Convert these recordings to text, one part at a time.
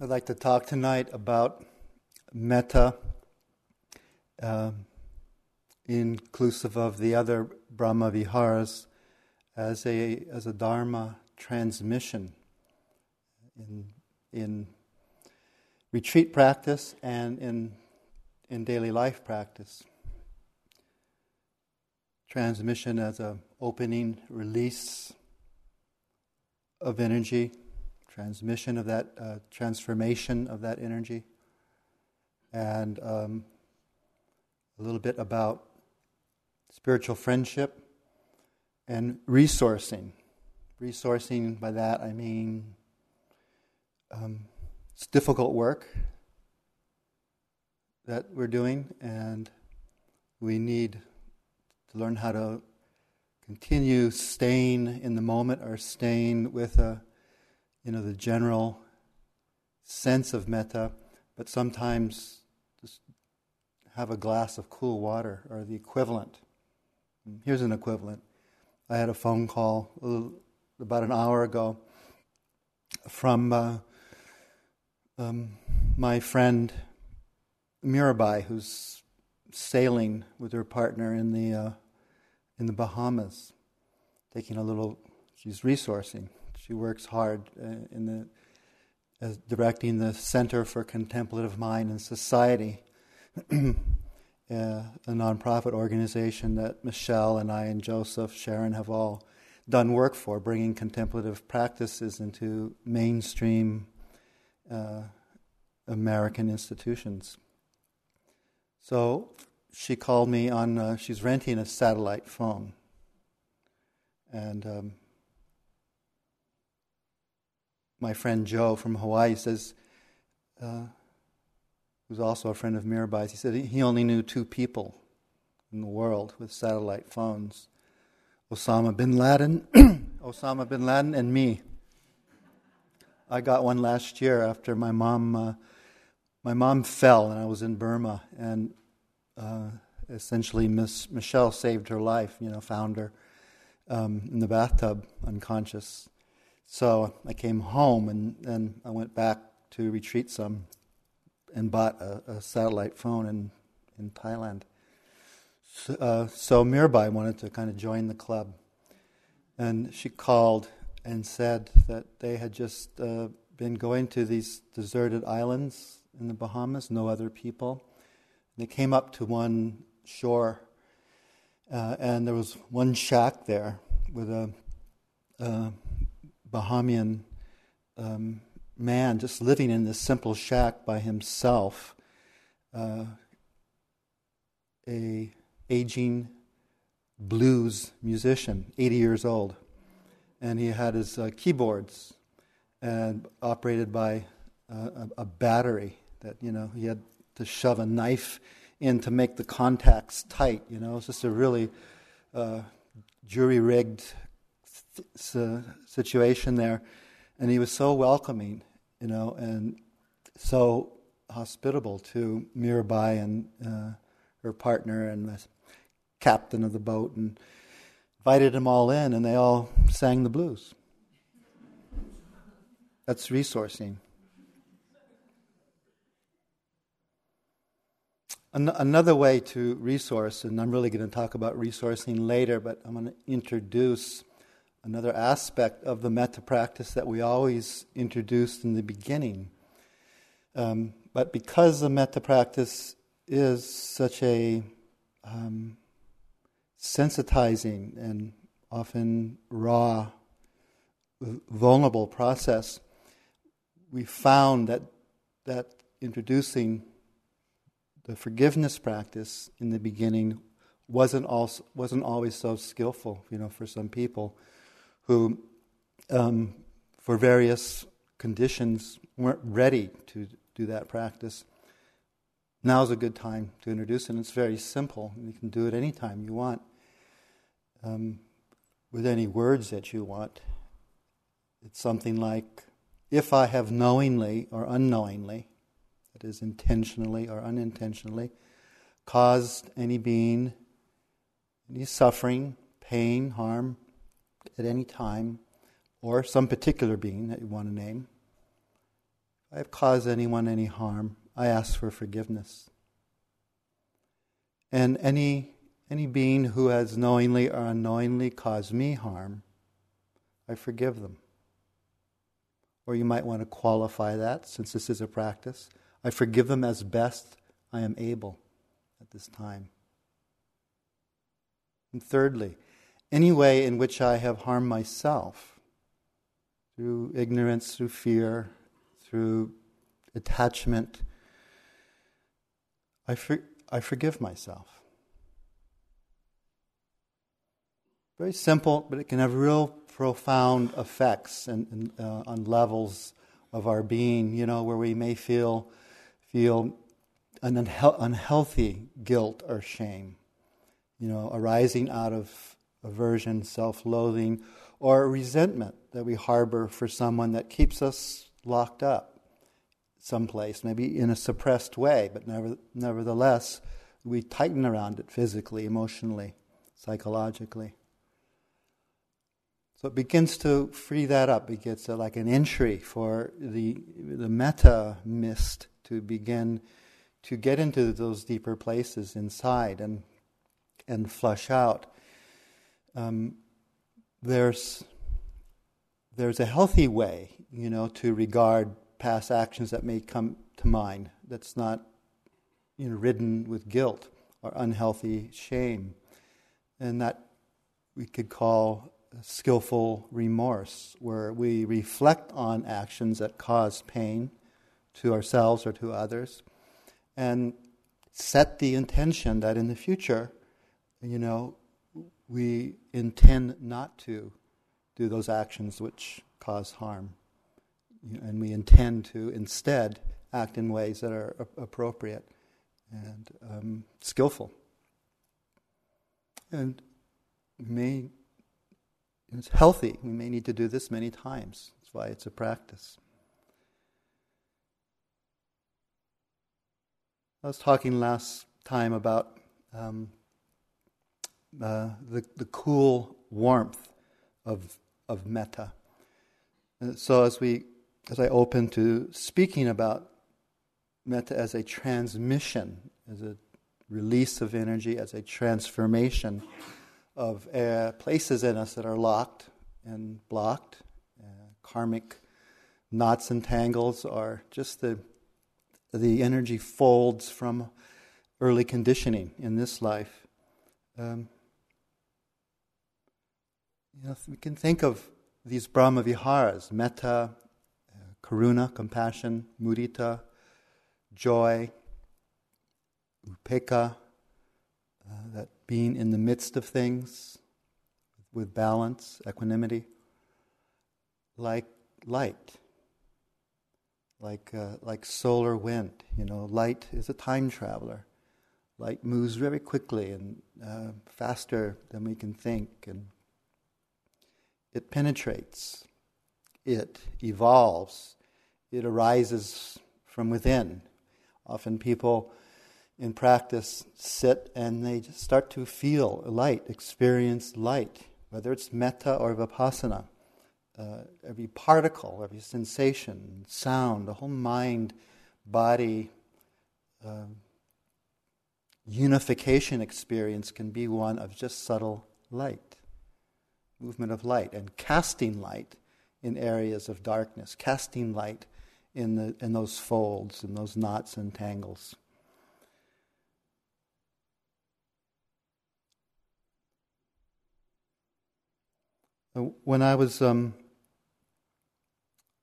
I'd like to talk tonight about metta, uh, inclusive of the other Brahma Viharas, as a, as a Dharma transmission in, in retreat practice and in, in daily life practice. Transmission as an opening, release of energy transmission of that, uh, transformation of that energy, and um, a little bit about spiritual friendship and resourcing. Resourcing, by that I mean um, it's difficult work that we're doing, and we need to learn how to continue staying in the moment or staying with a you know, the general sense of metta, but sometimes just have a glass of cool water or the equivalent. Here's an equivalent. I had a phone call about an hour ago from uh, um, my friend Mirabai, who's sailing with her partner in the uh, in the Bahamas, taking a little. She's resourcing, she works hard uh, in the as directing the Center for Contemplative Mind and Society, uh, a nonprofit organization that Michelle and I and Joseph, Sharon have all done work for, bringing contemplative practices into mainstream uh, American institutions. So she called me on, uh, she's renting a satellite phone. And um, my friend Joe from Hawaii says, uh, who's also a friend of Mirabai's, he said he only knew two people in the world with satellite phones Osama bin Laden, Osama bin Laden, and me. I got one last year after my mom. Uh, my mom fell, and I was in Burma, and uh, essentially, Miss Michelle saved her life. You know, found her um, in the bathtub, unconscious. So I came home and then I went back to retreat some and bought a, a satellite phone in, in Thailand. So, uh, so Mirabai wanted to kind of join the club. And she called and said that they had just uh, been going to these deserted islands in the Bahamas, no other people. And they came up to one shore, uh, and there was one shack there with a, uh, Bahamian um, man just living in this simple shack by himself, uh, a aging blues musician, 80 years old, and he had his uh, keyboards and operated by uh, a, a, battery that you know he had to shove a knife in to make the contacts tight. You know, it's just a really uh, jury rigged situation there, and he was so welcoming, you know, and so hospitable to Mirabai and uh, her partner and the captain of the boat, and invited them all in, and they all sang the blues. That's resourcing. An- another way to resource, and I'm really going to talk about resourcing later, but I'm going to introduce another aspect of the metta practice that we always introduced in the beginning. Um, but because the metta practice is such a um, sensitizing and often raw, vulnerable process, we found that that introducing the forgiveness practice in the beginning wasn't also wasn't always so skillful, you know, for some people who, um, for various conditions, weren't ready to do that practice. Now's a good time to introduce it, and it's very simple. You can do it anytime you want, um, with any words that you want. It's something like, if I have knowingly or unknowingly, that is, intentionally or unintentionally, caused any being any suffering, pain, harm, at any time, or some particular being that you want to name. I have caused anyone any harm, I ask for forgiveness. And any, any being who has knowingly or unknowingly caused me harm, I forgive them. Or you might want to qualify that, since this is a practice. I forgive them as best I am able at this time. And thirdly, any way in which I have harmed myself through ignorance, through fear, through attachment, I, for, I forgive myself. Very simple, but it can have real profound effects and, uh, on levels of our being, you know, where we may feel, feel an unhe- unhealthy guilt or shame, you know, arising out of aversion, self loathing, or resentment that we harbor for someone that keeps us locked up someplace, maybe in a suppressed way, but never, nevertheless, we tighten around it physically, emotionally, psychologically. So it begins to free that up. It gets uh, like an entry for the, the metta mist to begin to get into those deeper places inside and, and flush out. Um, there's, there's a healthy way, you know, to regard past actions that may come to mind that's not you know, ridden with guilt or unhealthy shame. And that we could call skillful remorse, where we reflect on actions that cause pain to ourselves or to others and set the intention that in the future, you know, we intend not to do those actions which cause harm and we intend to instead act in ways that are appropriate and um, skillful. And may it's healthy. We may need to do this many times. That's why it's a practice. I was talking last time about um, uh, the, the cool warmth of, of metta. And so as we as I open to speaking about metta as a transmission, as a release of energy, as a transformation of uh, places in us that are locked and blocked, uh, karmic knots and tangles are just the the energy folds from early conditioning in this life. Um, you know, we can think of these Brahma Viharas, metta, karuna, compassion, mudita, joy, upekkha, uh, that being in the midst of things with balance, equanimity, like light, like, uh, like solar wind. You know, light is a time traveler. Light moves very quickly and uh, faster than we can think, and it penetrates it evolves, it arises from within. Often people in practice sit and they just start to feel light, experience light, whether it's metta or vipassana. Uh, every particle, every sensation, sound, the whole mind body uh, unification experience can be one of just subtle light, movement of light, and casting light in areas of darkness, casting light in, the, in those folds, in those knots and tangles. Uh, when I was um,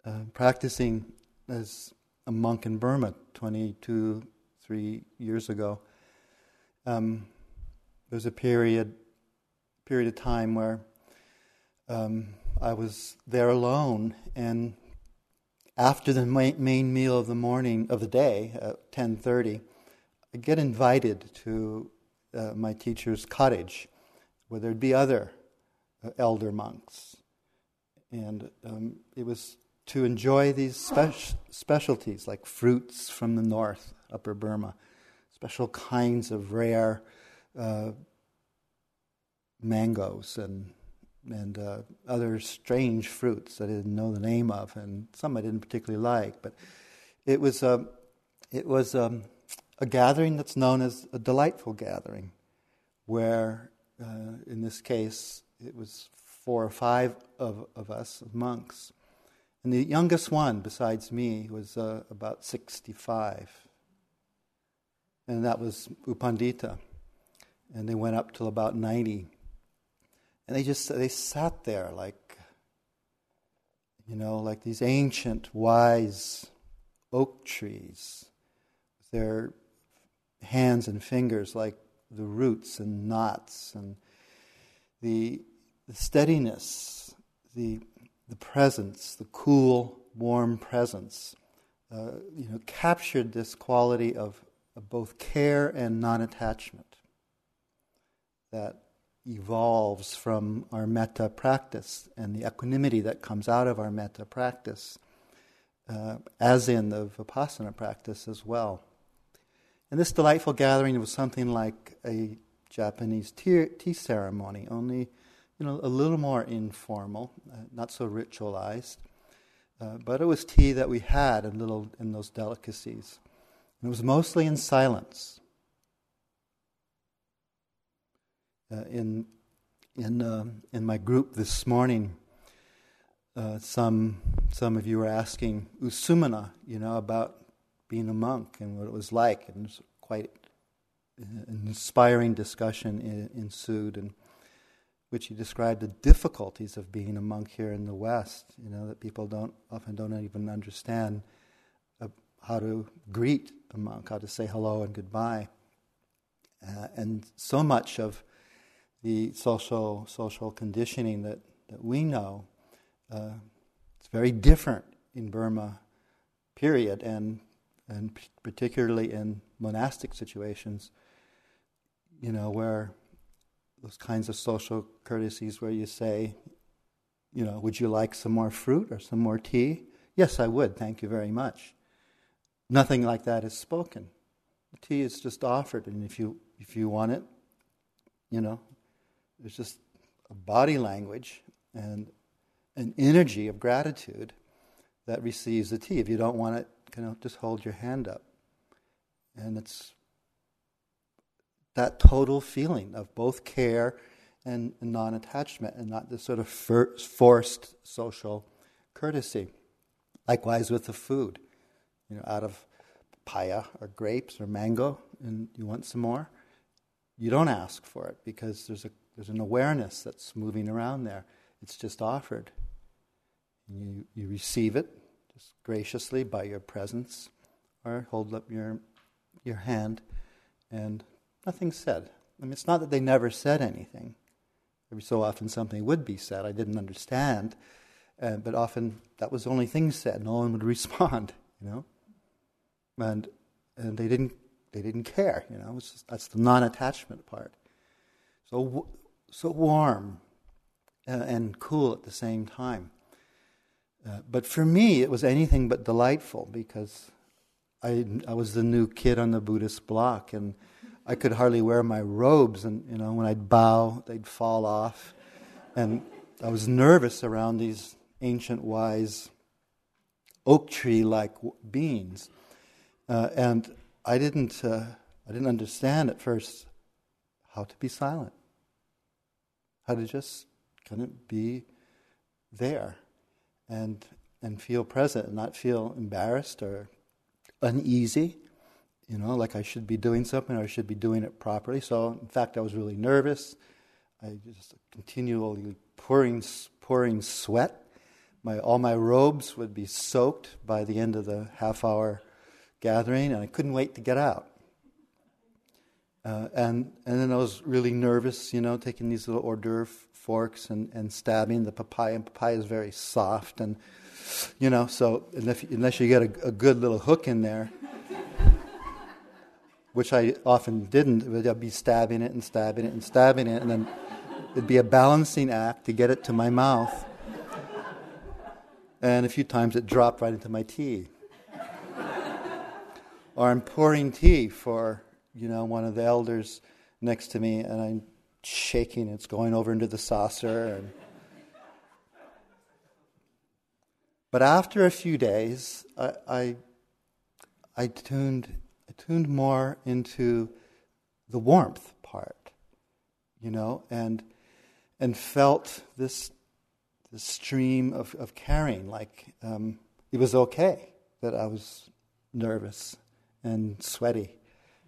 uh, practicing as a monk in Burma 22, three years ago, um, there was a period, period of time where um, I was there alone, and after the main meal of the morning of the day at 10:30, I get invited to uh, my teacher's cottage, where there'd be other uh, elder monks, and um, it was to enjoy these spe- specialties like fruits from the north, Upper Burma, special kinds of rare uh, mangoes and and uh, other strange fruits that I didn't know the name of, and some I didn't particularly like. But it was a, it was a, um, a gathering that's known as a delightful gathering, where uh, in this case it was four or five of, of us, monks. And the youngest one, besides me, was uh, about 65. And that was U Pandita, And they went up till about 90. And they just they sat there like, you know, like these ancient, wise oak trees, with their hands and fingers like the roots and knots, and the, the steadiness, the, the presence, the cool, warm presence, uh, you know, captured this quality of, of both care and non-attachment that evolves from our metta practice and the equanimity that comes out of our metta practice, uh, as in the vipassana practice as well. And this delightful gathering was something like a Japanese tea, tea ceremony, only you know a little more informal, uh, not so ritualized. Uh, but it was tea that we had in little in those delicacies, and it was mostly in silence. Uh, in in uh, in my group this morning, uh, some some of you were asking U Sumana, you know, about being a monk and what it was like, and it was quite an inspiring discussion ensued, in which he described the difficulties of being a monk here in the West. You know that people don't often don't even understand uh, how to greet a monk, how to say hello and goodbye, uh, and so much of the social social conditioning that, that we know. Uh, it's very different in Burma, period, and and particularly in monastic situations, you know, where those kinds of social courtesies where you say, you know, would you like some more fruit or some more tea? Yes, I would, thank you very much. Nothing like that is spoken. The tea is just offered, and if you if you want it, you know, there's just a body language and an energy of gratitude that receives the tea. If you don't want it, you know, just hold your hand up. And it's that total feeling of both care and non attachment and not this sort of forced social courtesy. Likewise with the food. You know, out of papaya or grapes or mango, and you want some more, you don't ask for it because there's, a, there's an awareness that's moving around there. It's just offered. You, you receive it just graciously by your presence, or hold up your, your hand, and nothing's said. I mean, it's not that they never said anything. Every so often something would be said I didn't understand, uh, but often that was the only thing said. No one would respond, you know, and and they didn't they didn't care, you know. Just, that's the non-attachment part. So so warm uh, and cool at the same time. Uh, but for me, it was anything but delightful because I, I was the new kid on the Buddhist block, and I could hardly wear my robes. And you know, when I'd bow, they'd fall off, and I was nervous around these ancient, wise, oak tree-like beings, uh, and I didn't. Uh, I didn't understand at first how to be silent, how to just kind of be there and and feel present and not feel embarrassed or uneasy, you know, like I should be doing something or I should be doing it properly. So, in fact, I was really nervous. I just continually pouring pouring sweat. My all my robes would be soaked by the end of the half hour gathering, and I couldn't wait to get out. Uh, and and then I was really nervous, you know, taking these little hors d'oeuvre forks and, and stabbing the papaya. And papaya is very soft, and you know, so unless, unless you get a, a good little hook in there, which I often didn't, I'd be stabbing it and stabbing it and stabbing it, and then it'd be a balancing act to get it to my mouth. And a few times it dropped right into my tea. or I'm pouring tea for you know, one of the elders next to me, and I'm shaking. It's going over into the saucer. And... But after a few days, I, I, I tuned, I tuned more into the warmth part, you know, and and felt this this stream of, of caring, like um, it was okay that I was nervous and sweaty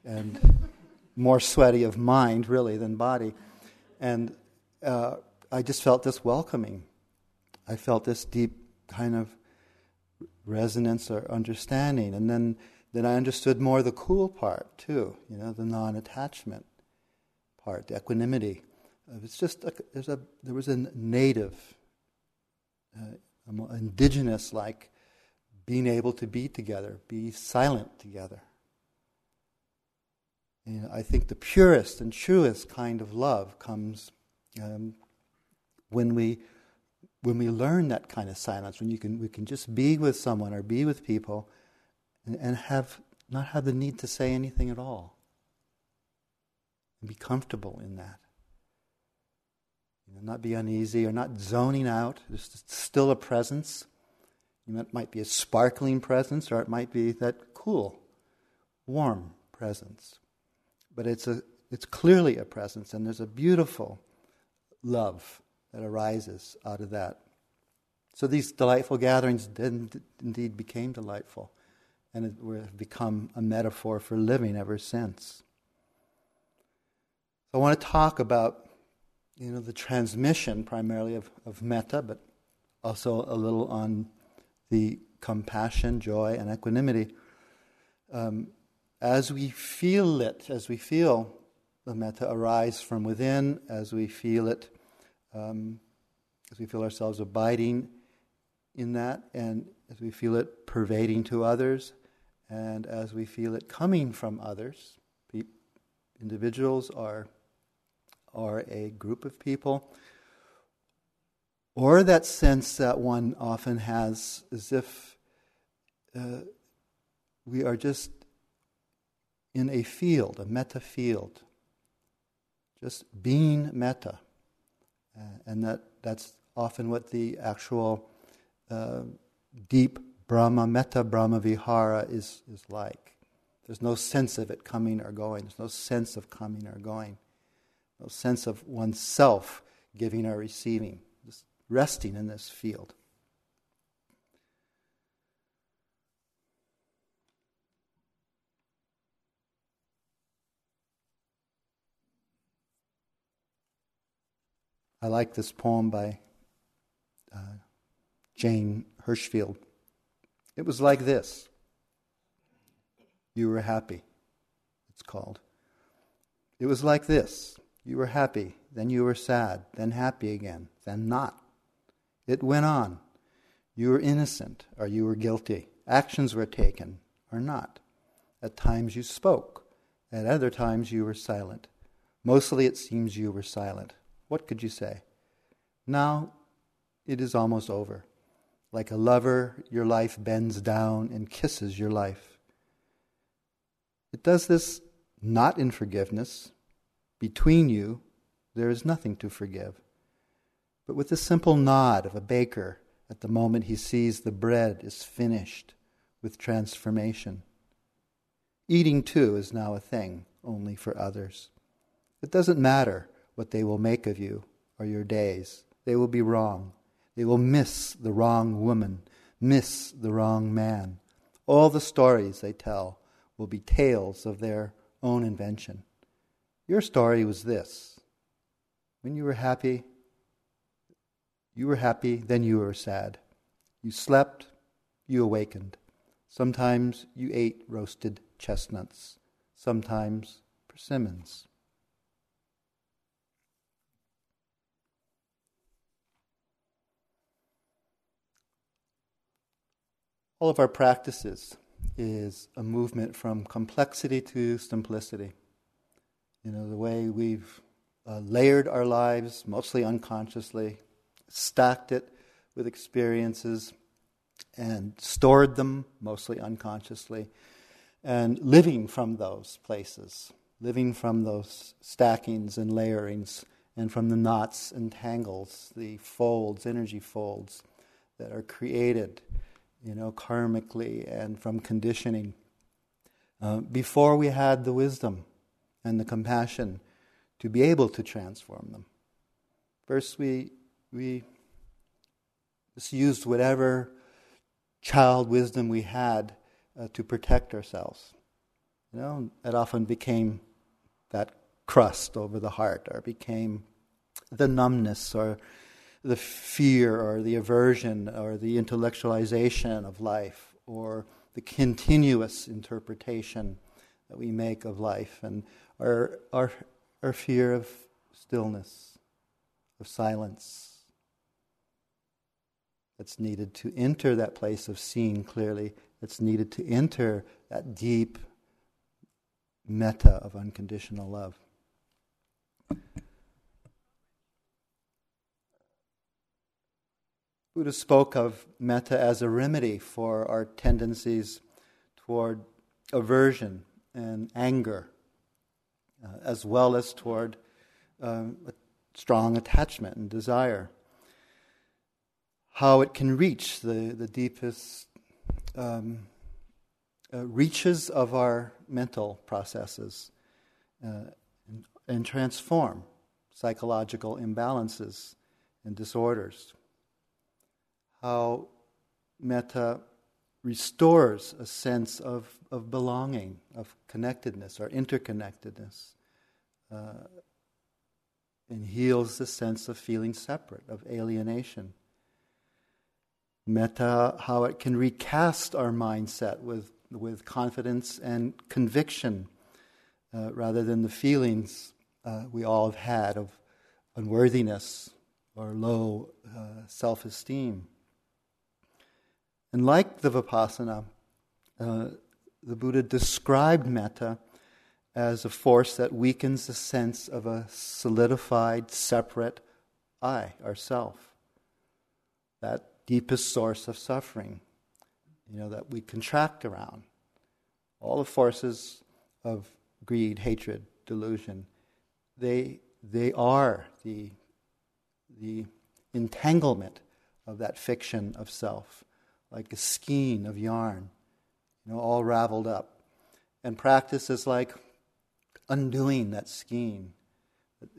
and more sweaty of mind, really, than body. And uh, I just felt this welcoming. I felt this deep kind of resonance or understanding. And then, then I understood more the cool part, too, you know, the non attachment part, the equanimity. It's just, a, there's a, there was a native, uh, indigenous like being able to be together, be silent together. Know, I think the purest and truest kind of love comes um, when we when we learn that kind of silence, when you can we can just be with someone or be with people, and, and have not have the need to say anything at all, and be comfortable in that. You know, not be uneasy or not zoning out. There's still a presence. It might be a sparkling presence, or it might be that cool, warm presence. But it's, a, it's clearly a presence, and there's a beautiful love that arises out of that. So these delightful gatherings did, indeed became delightful, and it have become a metaphor for living ever since. So I want to talk about you know, the transmission primarily of, of metta, but also a little on the compassion, joy, and equanimity. Um, as we feel it, as we feel the metta arise from within, as we feel it, um, as we feel ourselves abiding in that, and as we feel it pervading to others, and as we feel it coming from others, individuals are, are a group of people or that sense that one often has as if uh, we are just in a field, a metta field, just being metta. Uh, and that, that's often what the actual uh, deep Brahma, metta Brahma Vihara is, is like. There's no sense of it coming or going. There's no sense of coming or going. No sense of oneself giving or receiving just resting in this field. I like this poem by uh, Jane Hirshfield. It was like this You were happy, it's called. It was like this You were happy, then you were sad, then happy again, then not. It went on. You were innocent or you were guilty. Actions were taken or not. At times you spoke, at other times you were silent. Mostly it seems you were silent. What could you say? Now it is almost over. Like a lover, your life bends down and kisses your life. It does this not in forgiveness. Between you, there is nothing to forgive but with the simple nod of a baker at the moment he sees the bread is finished with transformation. Eating, too, is now a thing only for others. It doesn't matter what they will make of you or your days, they will be wrong. They will miss the wrong woman, miss the wrong man. All the stories they tell will be tales of their own invention. Your story was this when you were happy, you were happy, then you were sad. You slept, you awakened. Sometimes you ate roasted chestnuts, sometimes persimmons. All of our practices is a movement from complexity to simplicity. You know, the way we've uh, layered our lives, mostly unconsciously, stacked it with experiences and stored them, mostly unconsciously, and living from those places, living from those stackings and layerings, and from the knots and tangles, the folds, energy folds that are created, you know, karmically and from conditioning. uh, before we had the wisdom and the compassion to be able to transform them. First, we, we just used whatever child wisdom we had uh, to protect ourselves. You know, it often became that crust over the heart, or became the numbness, or the fear, or the aversion, or the intellectualization of life, or the continuous interpretation that we make of life, and our, our, our fear of stillness, of silence. That's needed to enter that place of seeing clearly. That's needed to enter that deep metta of unconditional love. Buddha spoke of metta as a remedy for our tendencies toward aversion and anger, uh, as well as toward um, strong attachment and desire. How it can reach the, the deepest um, uh, reaches of our mental processes uh, and, and transform psychological imbalances and disorders. How metta restores a sense of, of belonging, of connectedness or interconnectedness, uh, and heals the sense of feeling separate, of alienation. Metta, how it can recast our mindset with, with confidence and conviction uh, rather than the feelings uh, we all have had of unworthiness or low uh, self esteem. And like the Vipassana, uh, the Buddha described metta as a force that weakens the sense of a solidified, separate I, ourself. That deepest source of suffering, you know, that we contract around. All the forces of greed, hatred, delusion, they, they are the, the entanglement of that fiction of self, like a skein of yarn, you know, all raveled up. And practice is like undoing that skein.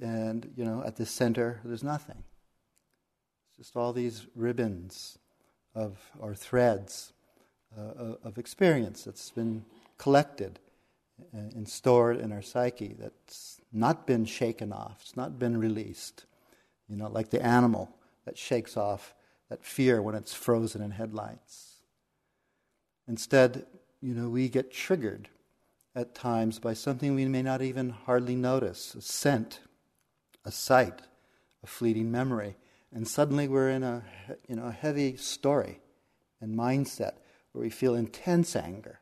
And, you know, at the center, there's nothing. It's just all these ribbons of, or threads uh, of experience that's been collected and stored in our psyche that's not been shaken off, it's not been released. You know, like the animal that shakes off that fear when it's frozen in headlights. Instead, you know, we get triggered at times by something we may not even hardly notice a scent, a sight, a fleeting memory. And suddenly we're in a, you know, a heavy story and mindset where we feel intense anger,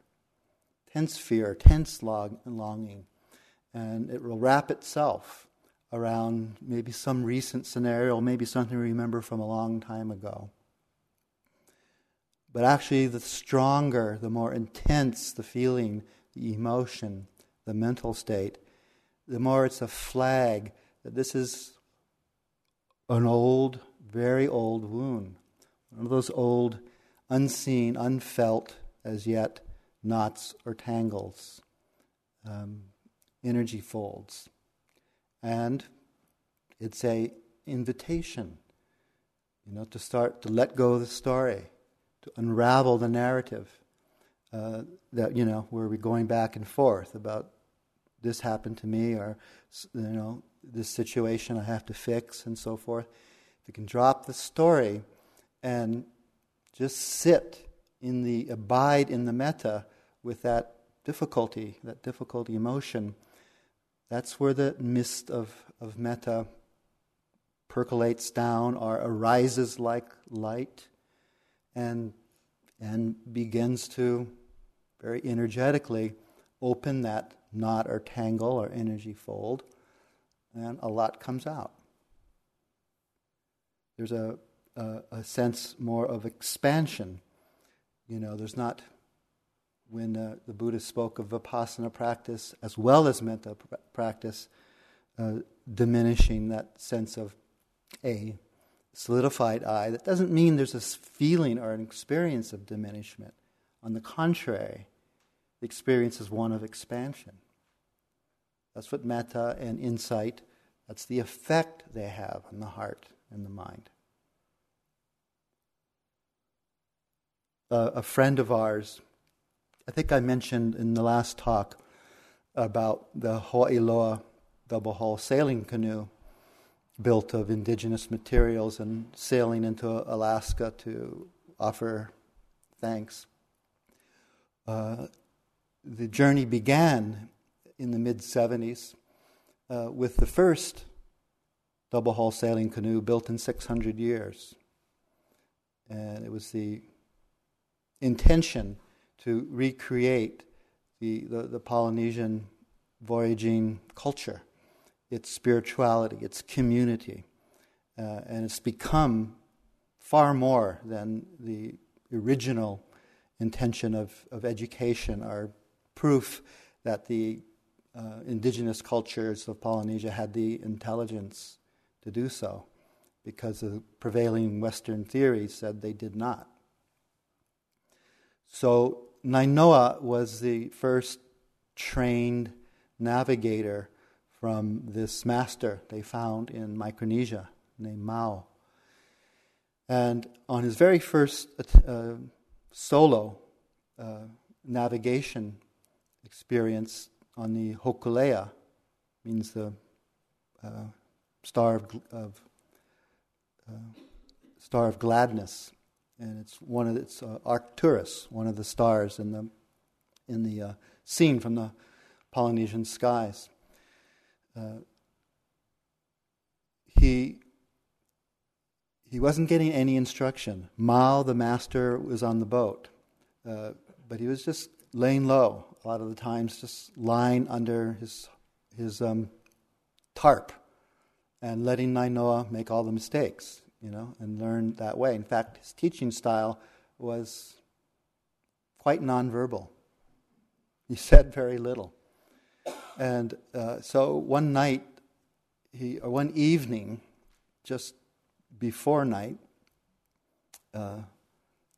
tense fear, tense longing. And it will wrap itself around maybe some recent scenario, maybe something we remember from a long time ago. But actually, the stronger, the more intense the feeling, the emotion, the mental state, the more it's a flag that this is an old, very old wound. One of those old, unseen, unfelt as yet knots or tangles, um, energy folds. And it's a invitation, you know, to start to let go of the story, to unravel the narrative. Uh, that you know, where we're going back and forth about this happened to me, or you know, this situation I have to fix, and so forth. If you can drop the story and just sit in the abide in the metta with that difficulty, that difficult emotion, that's where the mist of, of metta percolates down or arises like light and, and begins to very energetically open that knot or tangle or energy fold and a lot comes out. There's a, a, a sense more of expansion. You know, there's not, when uh, the Buddha spoke of vipassana practice as well as metta pr- practice, uh, diminishing that sense of a solidified I. That doesn't mean there's a feeling or an experience of diminishment. On the contrary, the experience is one of expansion. That's what metta and insight, that's the effect they have on the heart and the mind. Uh, a friend of ours, I think I mentioned in the last talk about the Hawai'iloa double hull sailing canoe built of indigenous materials and sailing into Alaska to offer thanks. Uh, the journey began in the mid 70s uh, with the first double hull sailing canoe built in 600 years. And it was the intention to recreate the, the, the Polynesian voyaging culture, its spirituality, its community. Uh, and it's become far more than the original intention of, of education or proof that the uh, indigenous cultures of Polynesia had the intelligence to do so, because the prevailing Western theory said they did not. So Nainoa was the first trained navigator from this master they found in Micronesia named Mau. And on his very first uh, solo uh, navigation experience on the Hokulea, means the uh, star of, of uh, star of gladness, and it's one of it's uh, Arcturus, one of the stars in the in the uh, scene from the Polynesian skies. Uh, he he wasn't getting any instruction. Mau, the master, was on the boat, uh, but he was just laying low a lot of the times, just lying under his his um, tarp and letting Nainoa make all the mistakes, you know, and learn that way. In fact, his teaching style was quite nonverbal. He said very little. And uh, so one night, he, or one evening, just before night, uh,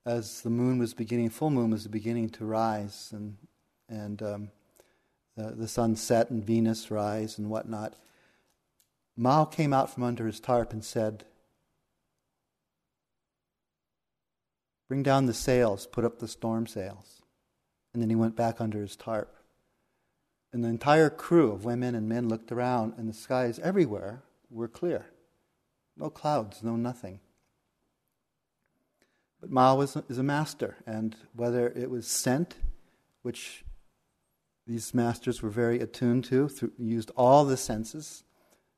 as the moon was beginning, full moon was beginning to rise, and and um, the, the sun set and Venus rise and whatnot. Mau came out from under his tarp and said, "Bring down the sails, put up the storm sails," and then he went back under his tarp. And the entire crew of women and men looked around, and the skies everywhere were clear. No clouds, no nothing. But Mau was, is a master, and whether it was scent, which these masters were very attuned to, through, used all the senses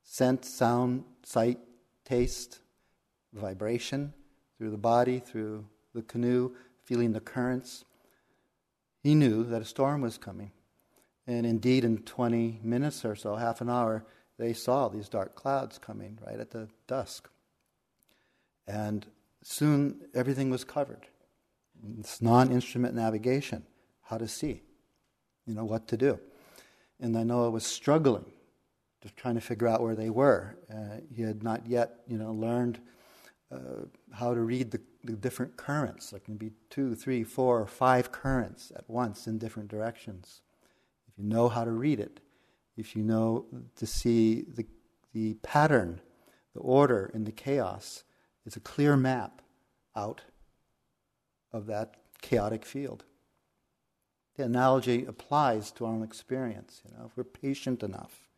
scent, sound, sight, taste, vibration through the body, through the canoe, feeling the currents. He knew that a storm was coming. And indeed, in 20 minutes or so, half an hour, they saw these dark clouds coming right at the dusk. And soon everything was covered. It's non instrument navigation, how to see, you know, what to do. And Nainoa was struggling, just trying to figure out where they were. Uh, he had not yet, you know, learned Uh, how to read the, the different currents. There can be two, three, four, five currents at once in different directions. If you know how to read it, if you know to see the, the pattern, the order in the chaos, it's a clear map out of that chaotic field. The analogy applies to our own experience. You know, if we're patient enough,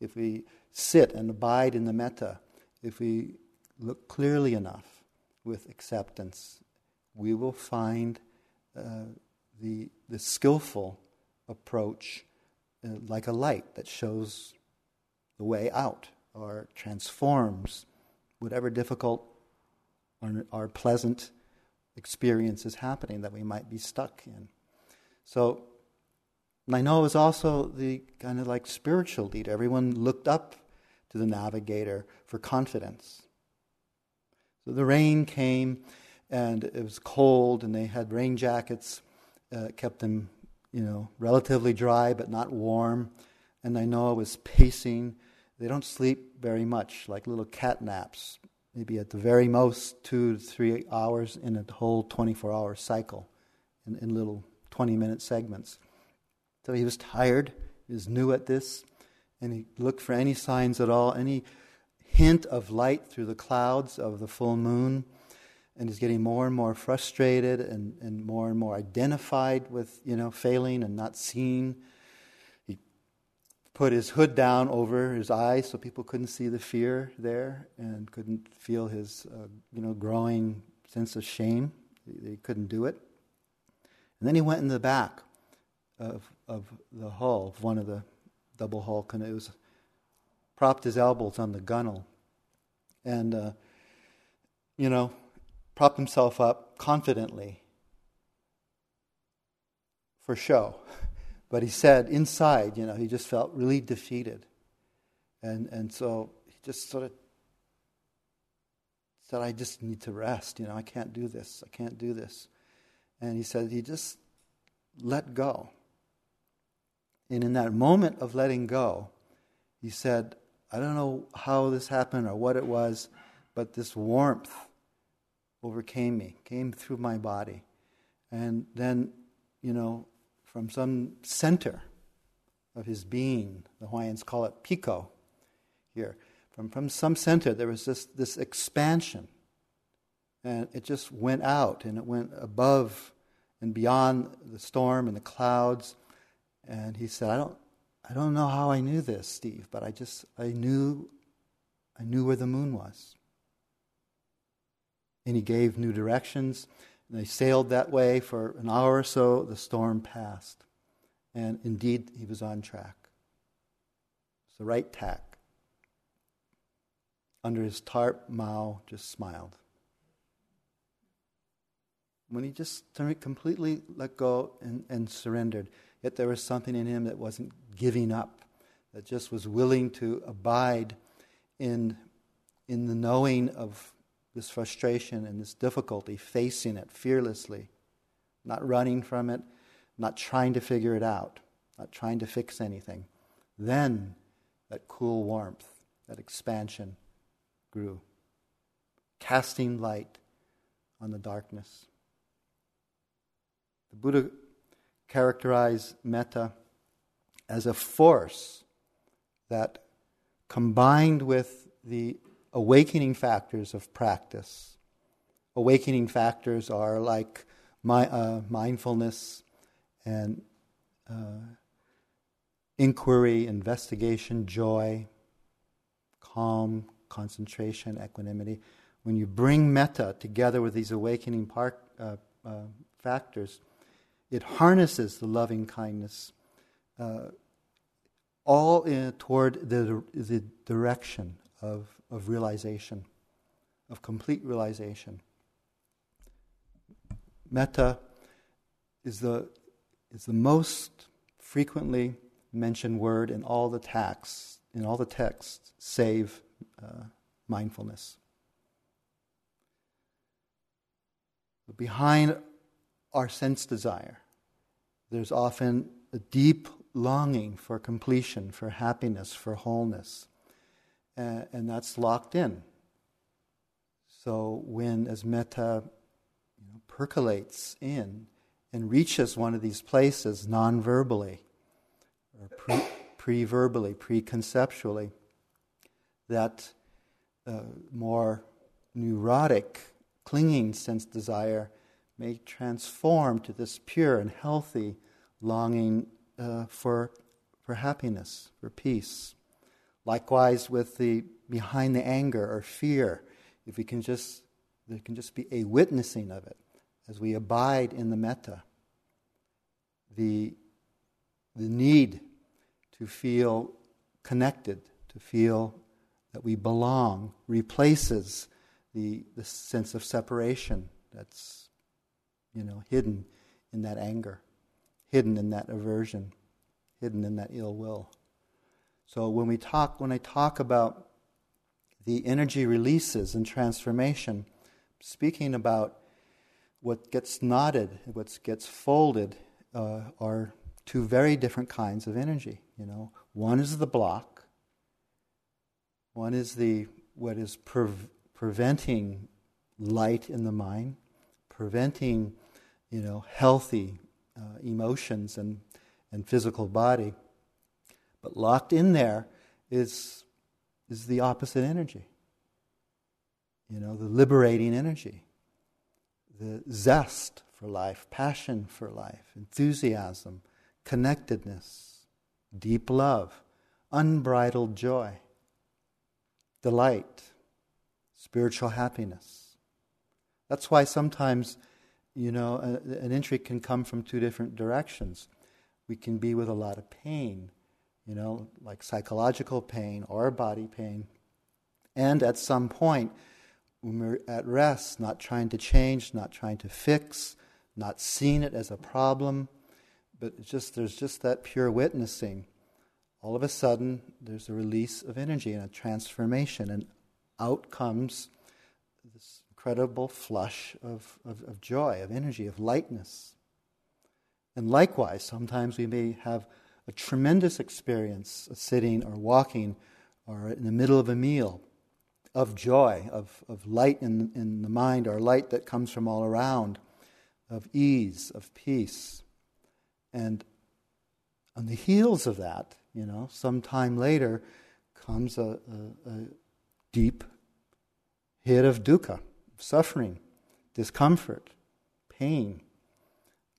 if we sit and abide in the metta, if we look clearly enough with acceptance, we will find uh, the, the skillful approach uh, like a light that shows the way out or transforms whatever difficult or, or pleasant experiences happening that we might be stuck in. So, Nainoa was also the kind of like spiritual leader. Everyone looked up to the navigator for confidence. So the rain came, and it was cold, and they had rain jackets, uh, kept them, you know, relatively dry but not warm. And I know I was pacing. They don't sleep very much, like little cat naps, maybe at the very most two to three hours in a whole 24 hour cycle in, in little 20 minute segments. So he was tired, he was new at this, and he looked for any signs at all, any hint of light through the clouds of the full moon. And is getting more and more frustrated and, and more and more identified with, you know, failing and not seeing. He put his hood down over his eyes so people couldn't see the fear there and couldn't feel his, uh, you know, growing sense of shame. They couldn't do it. And then he went in the back of, of the hull of one of the double hull canoes, propped his elbows on the gunwale, and, uh, you know, propped himself up confidently for show. But he said inside, you know, he just felt really defeated. And, and so he just sort of said, I just need to rest. You know, I can't do this. I can't do this. And he said he just let go. And in that moment of letting go, he said, I don't know how this happened or what it was, but this warmth overcame me, came through my body. And then, you know, from some center of his being, the Hawaiians call it piko here, from, from some center, there was this, this expansion and it just went out and it went above and beyond the storm and the clouds. And he said, I don't, I don't know how I knew this, Steve, but I just, I knew, I knew where the moon was. And he gave new directions. And they sailed that way for an hour or so. The storm passed. And indeed, he was on track. It's the right tack. Under his tarp, Mau just smiled when he just completely let go and, and surrendered. Yet there was something in him that wasn't giving up, that just was willing to abide in, in the knowing of this frustration and this difficulty, facing it fearlessly, not running from it, not trying to figure it out, not trying to fix anything. Then that cool warmth, that expansion grew, casting light on the darkness. The Buddha characterized metta as a force that combined with the awakening factors of practice. Awakening factors are like my, uh, mindfulness and uh, inquiry, investigation, joy, calm, concentration, equanimity. When you bring metta together with these awakening uh, uh factors, it harnesses the loving kindness uh, all in, toward the, the direction of, of realization, of complete realization. Metta is the, is the most frequently mentioned word in all the texts, in all the texts, save uh, mindfulness. Behind our sense desire. There's often a deep longing for completion, for happiness, for wholeness. Uh, and that's locked in. So when, as metta you know, percolates in and reaches one of these places non verbally, or pre verbally, pre conceptually, that uh, more neurotic, clinging sense desire may transform to this pure and healthy longing uh, for, for happiness, for peace. Likewise, with the behind the anger or fear, if we can just, there can just be a witnessing of it as we abide in the metta. The, the need to feel connected, to feel that we belong, replaces the, the sense of separation that's you know, hidden in that anger, hidden in that aversion, hidden in that ill will. So when we talk, when I talk about the energy releases and transformation, speaking about what gets knotted, what gets folded, uh, are two very different kinds of energy. You know, one is the block. One is the what is pre- preventing light in the mind, preventing, you know, healthy uh, emotions and, and physical body. But locked in there is, is the opposite energy. You know, the liberating energy, the zest for life, passion for life, enthusiasm, connectedness, deep love, unbridled joy, delight, spiritual happiness. That's why sometimes, you know, a, an entry can come from two different directions. We can be with a lot of pain, you know, like psychological pain or body pain. And at some point, when we're at rest, not trying to change, not trying to fix, not seeing it as a problem, but just there's just that pure witnessing. All of a sudden, there's a release of energy and a transformation, and out comes incredible flush of, of, of joy, of energy, of lightness. And likewise, sometimes we may have a tremendous experience of sitting or walking or in the middle of a meal of joy, of, of light in, in the mind, or light that comes from all around, of ease, of peace. And on the heels of that, you know, some time later comes a, a, a deep hit of dukkha, suffering, discomfort, pain,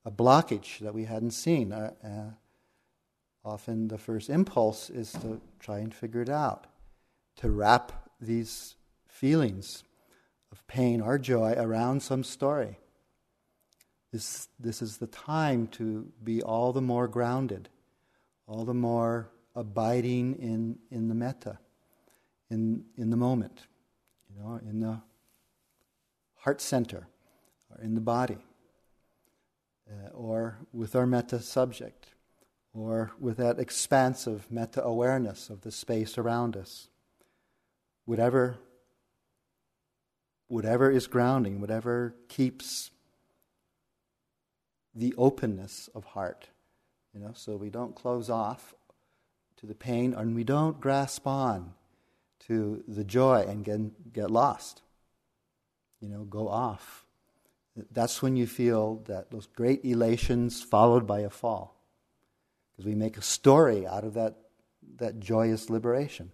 a blockage that we hadn't seen. Uh, uh, often the first impulse is to try and figure it out, to wrap these feelings of pain or joy around some story. This, this is the time to be all the more grounded, all the more abiding in, in the metta, in, in the moment, you know, in the heart center, or in the body, uh, or with our metta subject, or with that expansive metta awareness of the space around us. Whatever, whatever is grounding, whatever keeps the openness of heart. You know, so we don't close off to the pain and we don't grasp on to the joy and get, get lost. You know, go off. That's when you feel that those great elations followed by a fall. Because we make a story out of that, that joyous liberation.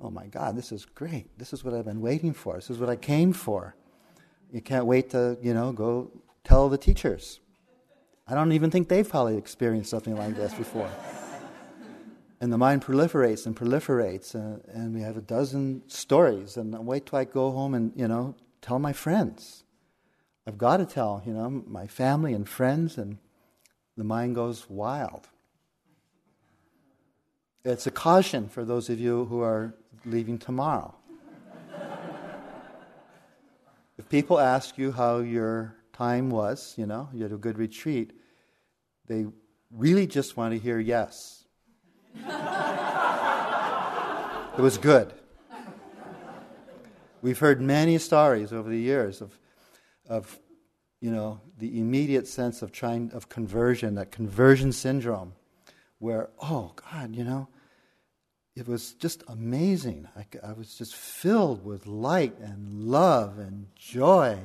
Oh my God, this is great. This is what I've been waiting for. This is what I came for. You can't wait to, you know, go tell the teachers. I don't even think they've probably experienced something like this before. and the mind proliferates and proliferates, uh, and we have a dozen stories. And wait till I go home and you know tell my friends. I've got to tell you know my family and friends, and the mind goes wild. It's a caution for those of you who are leaving tomorrow. if people ask you how your time was, you know, you had a good retreat, they really just want to hear yes. it was good. We've heard many stories over the years of, of you know, the immediate sense of trying of conversion, that conversion syndrome, where, oh God, you know, it was just amazing. I, I was just filled with light and love and joy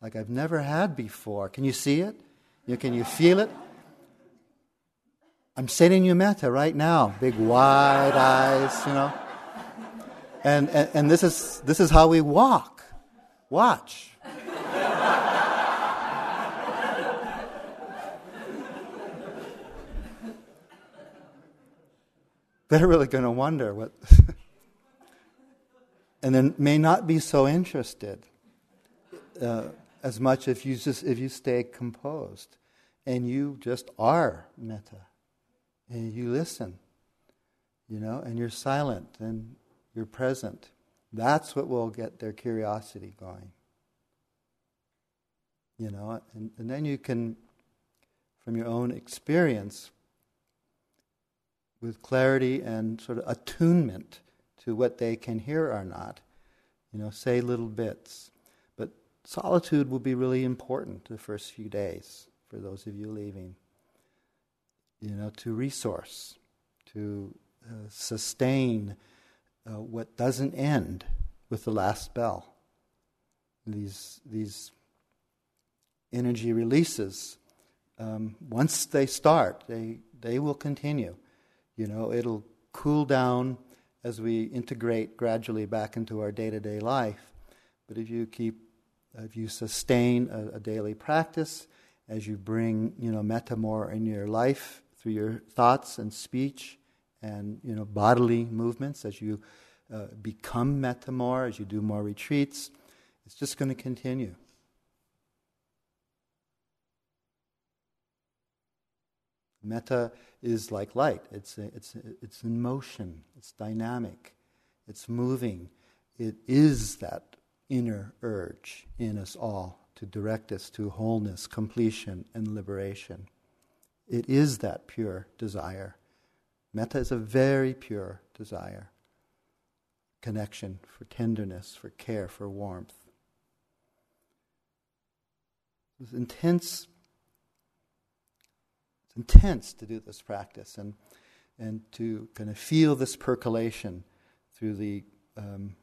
like I've never had before. Can you see it? You, can you feel it? I'm sitting you metta right now, big wide eyes, you know. And, and, and this, is, this is how we walk. Watch. They're really going to wonder what. and then may not be so interested. Uh, as much if you just if you stay composed and you just are metta and you listen you know and you're silent and you're present. That's what will get their curiosity going. You know and, and then you can from your own experience with clarity and sort of attunement to what they can hear or not you know say little bits. But solitude will be really important the first few days for those of you leaving. You know, to resource, to uh, sustain uh, what doesn't end with the last bell. These, these energy releases, um, once they start, they they will continue. You know, it'll cool down as we integrate gradually back into our day to day life. But if you keep, if you sustain a, a, daily practice, as you bring, you know, metta more in your life through your thoughts and speech and, you know, bodily movements, as you uh, become metta more, as you do more retreats, it's just going to continue. Metta is like light. It's, a, it's, a, it's in motion, it's dynamic, it's moving. It is that inner urge in us all to direct us to wholeness, completion, and liberation. It is that pure desire. Metta is a very pure desire. Connection for tenderness, for care, for warmth. This intense it's intense to do this practice and, and to kind of feel this percolation through the um,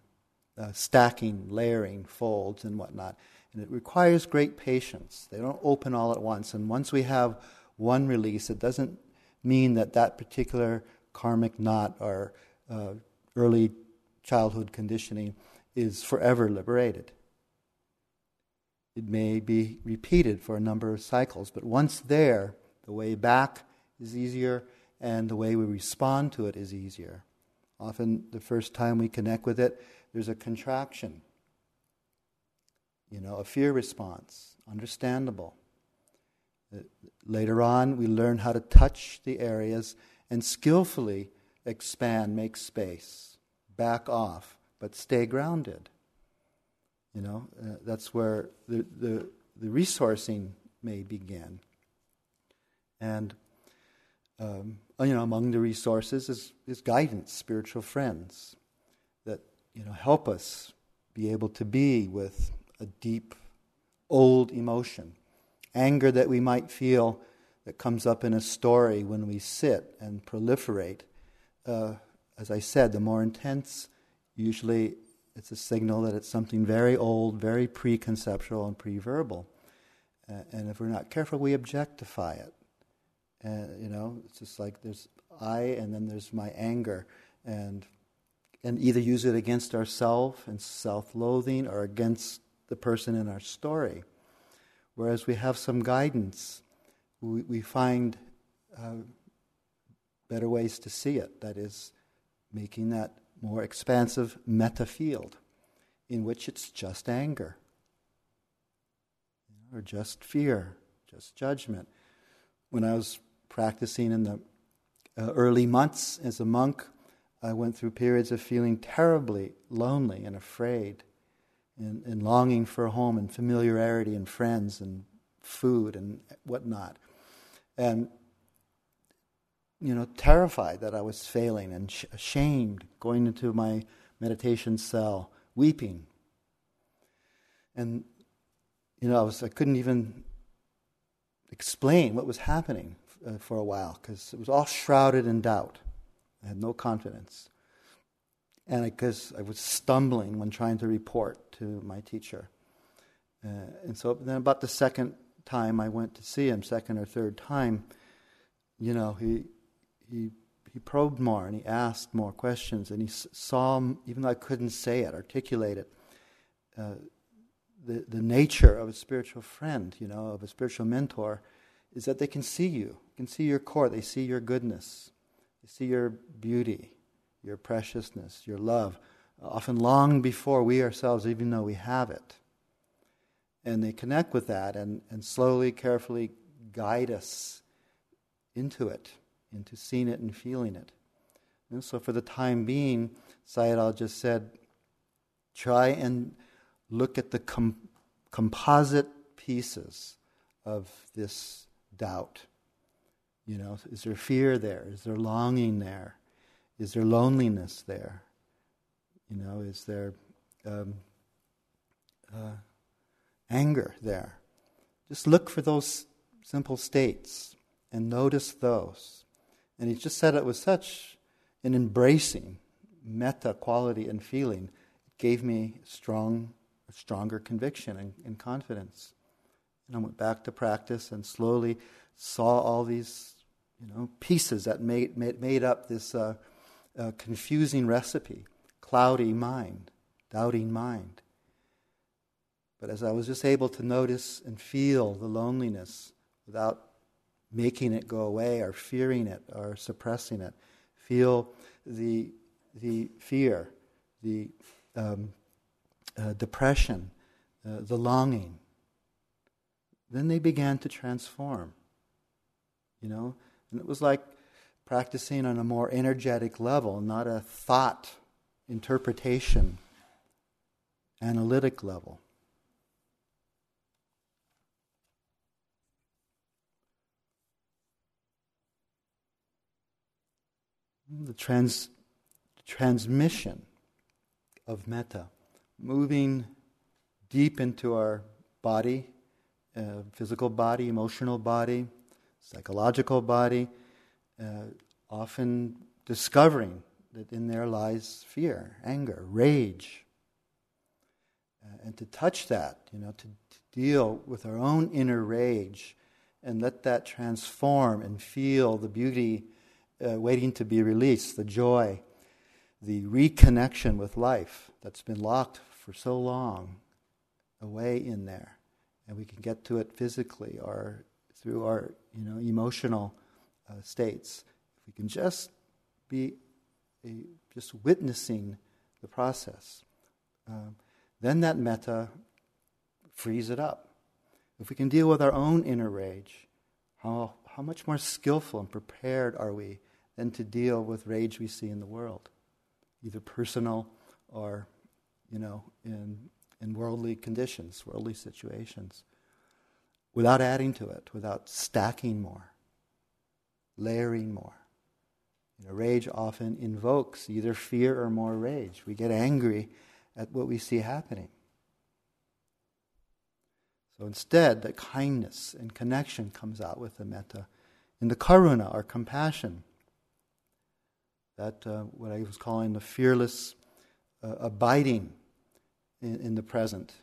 uh, stacking, layering, folds, and whatnot. And it requires great patience. They don't open all at once. And once we have one release, it doesn't mean that that particular karmic knot or uh, early childhood conditioning is forever liberated. It may be repeated for a number of cycles, but once there, the way back is easier, and the way we respond to it is easier. Often, the first time we connect with it, there's a contraction, you know, a fear response, understandable. Uh, later on, we learn how to touch the areas and skillfully expand, make space, back off, but stay grounded. You know, uh, that's where the, the, the resourcing may begin. And um, you know, among the resources is, is guidance, spiritual friends that you know help us be able to be with a deep, old emotion, anger that we might feel that comes up in a story when we sit and proliferate. Uh, as I said, the more intense, usually it's a signal that it's something very old, very preconceptual and pre-verbal. Uh, and if we're not careful, we objectify it. And you know, it's just like there's I, and then there's my anger, and and either use it against ourselves and self-loathing, or against the person in our story. Whereas we have some guidance, we, we find uh, better ways to see it. That is, making that more expansive metta field in which it's just anger, or just fear, just judgment. When I was practicing in the uh, early months as a monk, I went through periods of feeling terribly lonely and afraid and, and longing for a home and familiarity and friends and food and whatnot. And, you know, terrified that I was failing and sh- ashamed, going into my meditation cell, weeping. And, you know, I, was, I couldn't even explain what was happening uh, for a while because it was all shrouded in doubt. I had no confidence. And because I, I, was stumbling when trying to report to my teacher. Uh, and so then, about the second time I went to see him, second or third time, you know, he, he, he probed more and he asked more questions and he saw, even though I couldn't say it, articulate it, uh, the, the nature of a spiritual friend, you know, of a spiritual mentor is that they can see you, can see your core, they see your goodness, they see your beauty, your preciousness, your love, often long before we ourselves even know we have it. And they connect with that and, and slowly, carefully guide us into it, into seeing it and feeling it. And so, for the time being, Sayadaw just said, try and look at the com- composite pieces of this doubt? You know, is there fear there? Is there longing there? Is there loneliness there? You know, is there um, uh, anger there? Just look for those simple states and notice those. And he just said it with such an embracing metta quality and feeling. It gave me strong, stronger conviction and, and confidence. And I went back to practice and slowly saw all these you know, pieces that made, made, made up this uh, uh, confusing recipe, cloudy mind, doubting mind. But as I was just able to notice and feel the loneliness without making it go away or fearing it or suppressing it, feel the, the fear, the um, uh, depression, uh, the longing, then they began to transform. You know? And it was like practicing on a more energetic level, not a thought, interpretation, analytic level. The trans, transmission of metta, moving deep into our body, uh, physical body, emotional body, psychological body, uh, often discovering that in there lies fear, anger, rage. Uh, and to touch that, you know, to, to deal with our own inner rage and let that transform and feel the beauty uh, waiting to be released, the joy, the reconnection with life that's been locked for so long away in there and we can get to it physically or through our you know emotional uh, states. If we can just be a, just witnessing the process, um, then that metta frees it up. If we can deal with our own inner rage, how, how much more skillful and prepared are we than to deal with rage we see in the world, either personal or, you know, in in worldly conditions, worldly situations, without adding to it, without stacking more, layering more. You rage often invokes either fear or more rage. We get angry at what we see happening. So instead, the kindness and connection comes out with the metta. In the karuna, or compassion, that uh, what I was calling the fearless uh, abiding in, in the present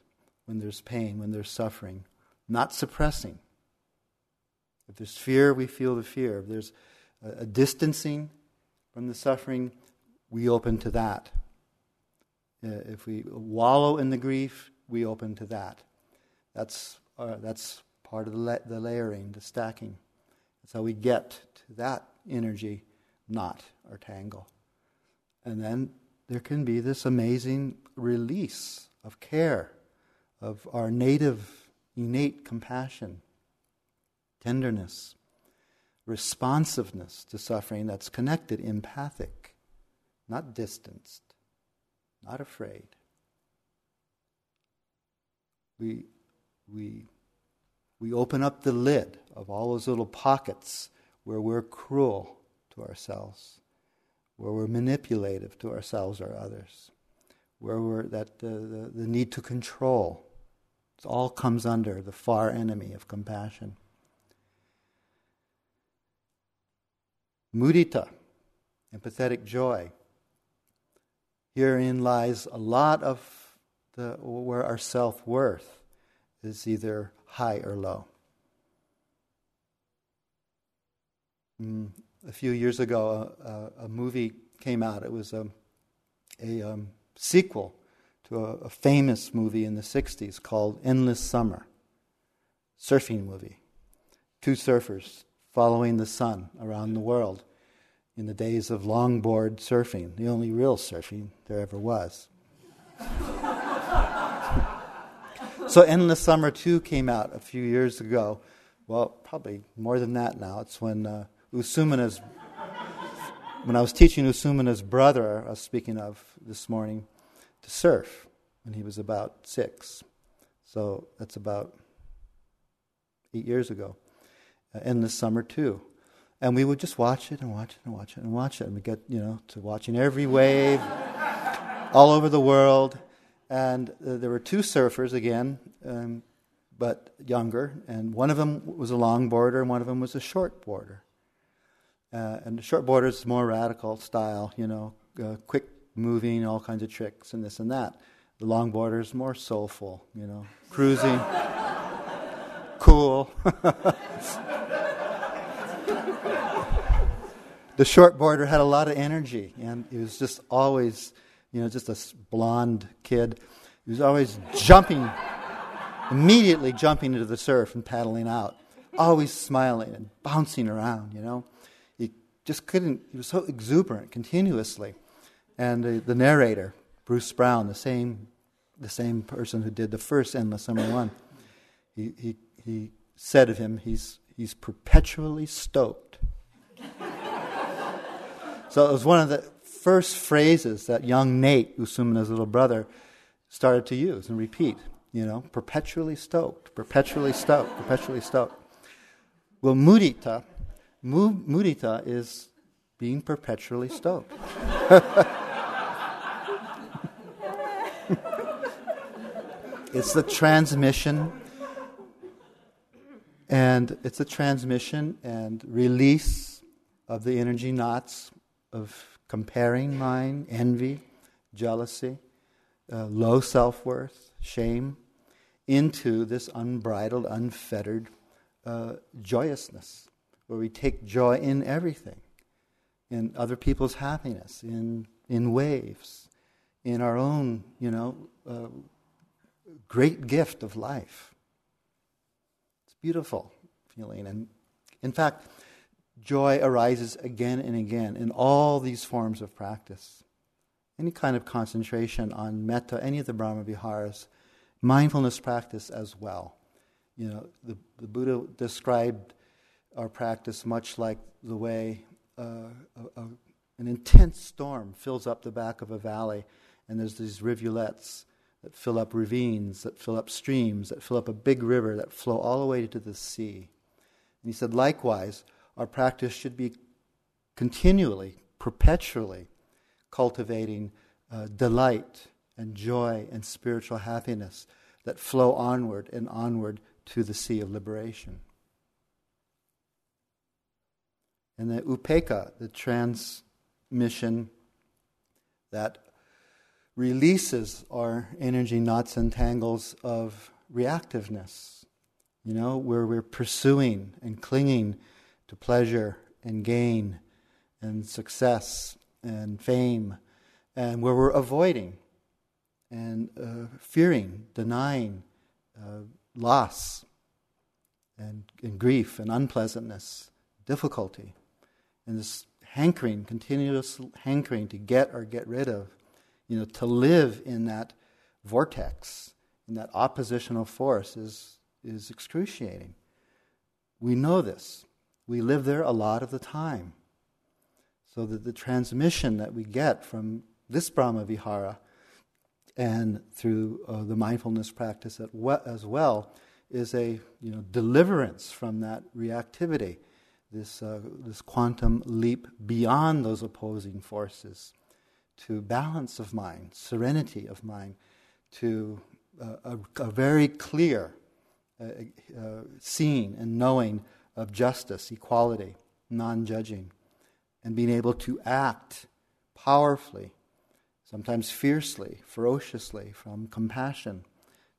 when there's pain, when there's suffering, not suppressing. If there's fear, we feel the fear. If there's a, distancing from the suffering, we open to that. Uh, if we wallow in the grief, we open to that. That's, uh, that's part of the, la- the layering, the stacking. That's how we get to that energy knot or tangle. And then there can be this amazing release of care, of our native, innate compassion, tenderness, responsiveness to suffering that's connected, empathic, not distanced, not afraid. We, we, we open up the lid of all those little pockets where we're cruel to ourselves where we're manipulative to ourselves or others, where we're that the, the, the need to control. It all comes under the far enemy of compassion. Mudita, empathetic joy. Herein lies a lot of the, where our self worth is either high or low. Mm, a few years ago, a, a, movie came out. It was a, a um, sequel to a, a, famous movie in the 60s called Endless Summer, surfing movie. Two surfers following the sun around the world in the days of longboard surfing, the only real surfing there ever was. so Endless Summer 2 came out a few years ago. Well, probably more than that now. It's when uh, U Sumana's, when I was teaching U Sumana's brother, I was speaking of this morning, to surf when he was about six. So that's about eight years ago. In the summer, too. And we would just watch it and watch it and watch it and watch it. And we get, you know, to watching every wave all over the world. And uh, there were two surfers again, um, but younger. And one of them was a longboarder and one of them was a shortboarder. Uh, and the shortboarder is more radical style, you know, uh, quick moving, all kinds of tricks and this and that. The longboarder is more soulful, you know, cruising, cool. the short boarder had a lot of energy, and he was just always, you know, just a blonde kid. He was always jumping, immediately jumping into the surf and paddling out, always smiling and bouncing around, you know. He just couldn't, he was so exuberant continuously. And the, the narrator, Bruce Brown, the same, the same person who did the first Endless Summer One, he, he, he said of him, he's, he's perpetually stoked. so it was one of the first phrases that young Nate, Usuma's little brother, started to use and repeat. You know, perpetually stoked, perpetually stoked, perpetually stoked. Well, mudita, mudita is being perpetually stoked. it's the transmission and it's a transmission and release of the energy knots of comparing mind, envy, jealousy, uh, low self worth, shame, into this unbridled, unfettered uh, joyousness, where we take joy in everything, in other people's happiness, in, in waves, in our own, you know, uh, great gift of life beautiful feeling. And in fact, joy arises again and again in all these forms of practice. Any kind of concentration on metta, any of the Brahma Viharas, mindfulness practice as well. You know, the, the Buddha described our practice much like the way uh, a, a, an intense storm fills up the back of a valley, and there's these rivulets that fill up ravines, that fill up streams, that fill up a big river, that flow all the way to the sea. And he said, likewise, our practice should be continually, perpetually cultivating uh, delight and joy and spiritual happiness that flow onward and onward to the sea of liberation. And the upekkha, the transmission that releases our energy knots and tangles of reactiveness, you know, where we're pursuing and clinging to pleasure and gain and success and fame, and where we're avoiding and uh, fearing, denying uh, loss and, and grief and unpleasantness, difficulty, and this hankering, continuous hankering to get or get rid of you know, to live in that vortex, in that oppositional force, is, is excruciating. We know this. We live there a lot of the time. So that the transmission that we get from this Brahma Vihara and through uh, the mindfulness practice as well is a you know, deliverance from that reactivity, this, uh, this quantum leap beyond those opposing forces to balance of mind, serenity of mind, to uh, a, a, very clear uh, uh, seeing and knowing of justice, equality, non judging, and being able to act powerfully, sometimes fiercely, ferociously, from compassion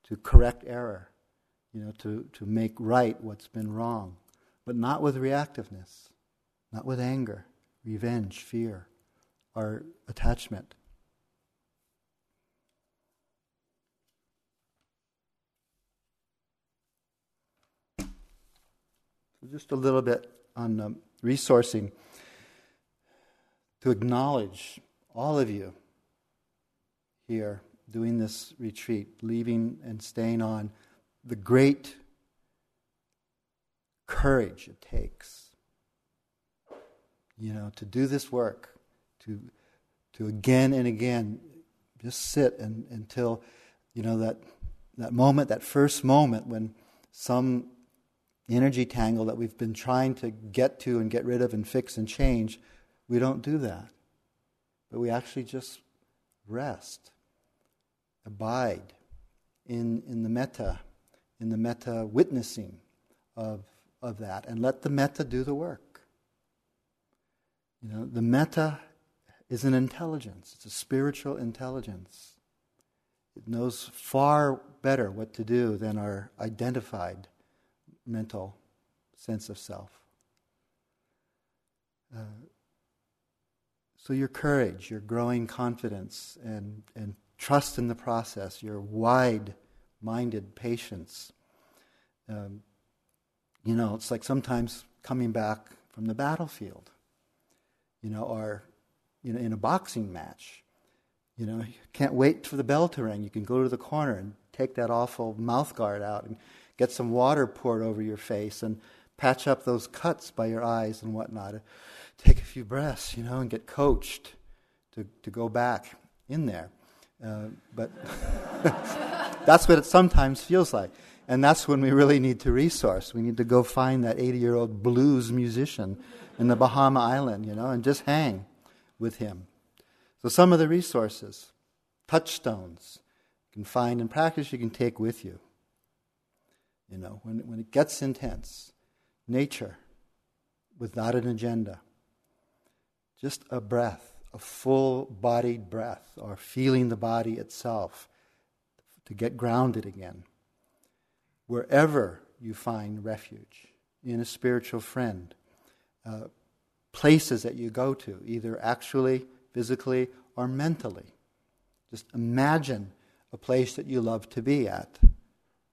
to correct error, you know, to, to make right what's been wrong, but not with reactiveness, not with anger, revenge, fear our attachment. Just a little bit on um, resourcing to acknowledge all of you here doing this retreat, leaving and staying on, the great courage it takes, you know, to do this work to, to again and again just sit and, until, you know, that, that moment, that first moment when some energy tangle that we've been trying to get to and get rid of and fix and change, we don't do that. But we actually just rest, abide in, in the metta, in the metta witnessing of, of that, and let the metta do the work. You know, the metta is an intelligence, it's a spiritual intelligence. It knows far better what to do than our identified mental sense of self. So your courage, your growing confidence, and, and trust in the process, your wide minded patience. Um, you know, it's like sometimes coming back from the battlefield, you know, or you know, in a boxing match. You know, you can't wait for the bell to ring. You can go to the corner and take that awful mouth guard out and get some water poured over your face and patch up those cuts by your eyes and whatnot. Take a few breaths, you know, and get coached to, to go back in there. Uh, but that's what it sometimes feels like. And that's when we really need to resource. We need to go find that 80 year old blues musician in the Bahama Island, you know, and just hang with him. So, some of the resources, touchstones, you can find and practice, you can take with you. You know, when, when it gets intense, nature without an agenda, just a breath, a full bodied breath, or feeling the body itself to get grounded again. Wherever you find refuge in a spiritual friend, uh, places that you go to, either actually, physically, or mentally. Just imagine a place that you love to be at